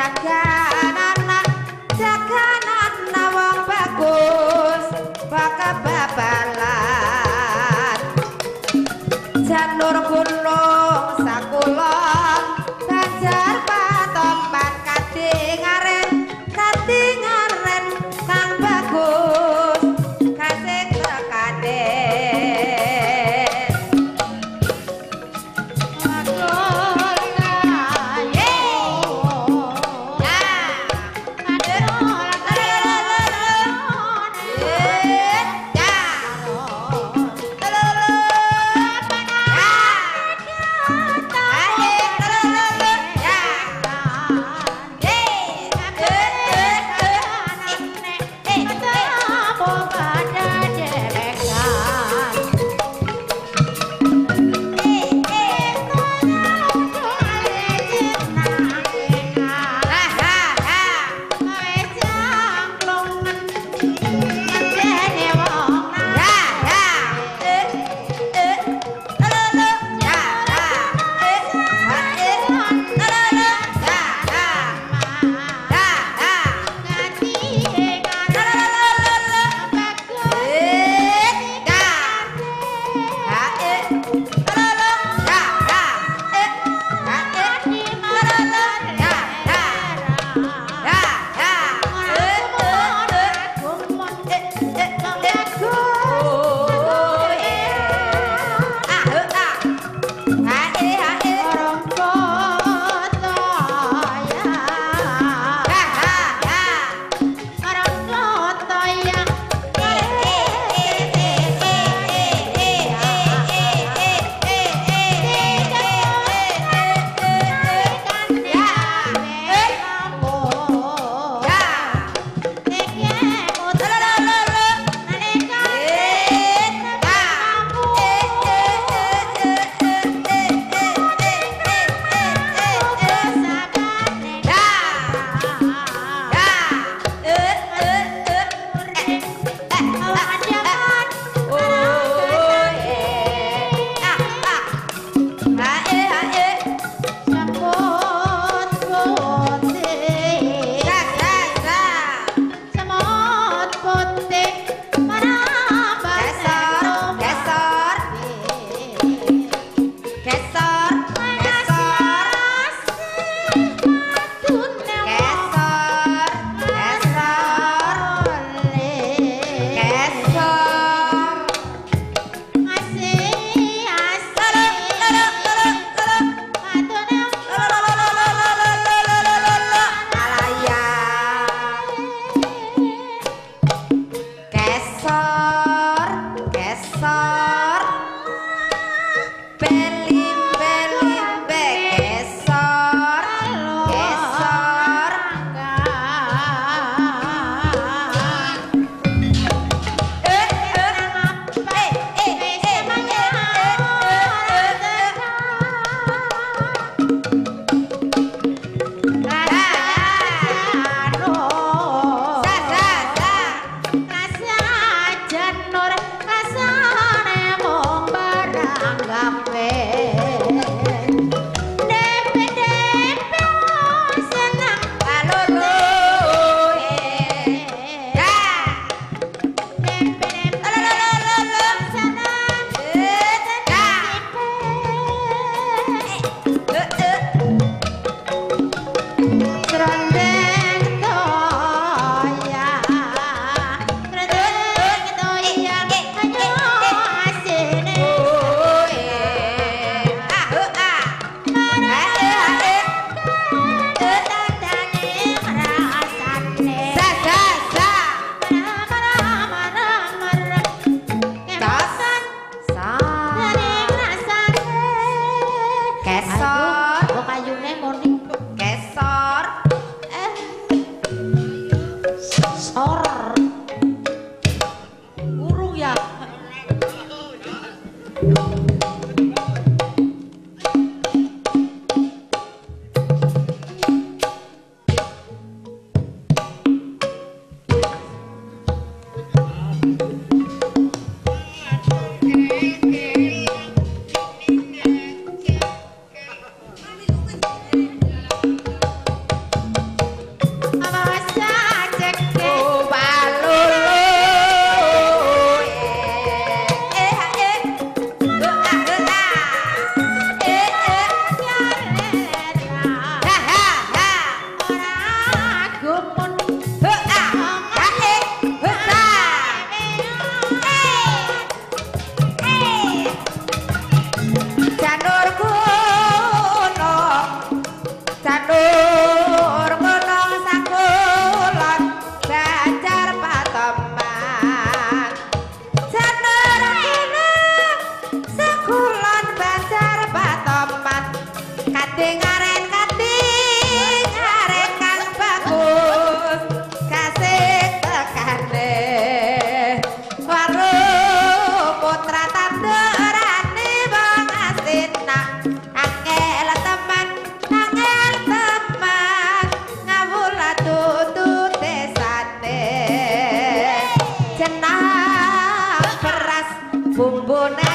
Yeah. buồn em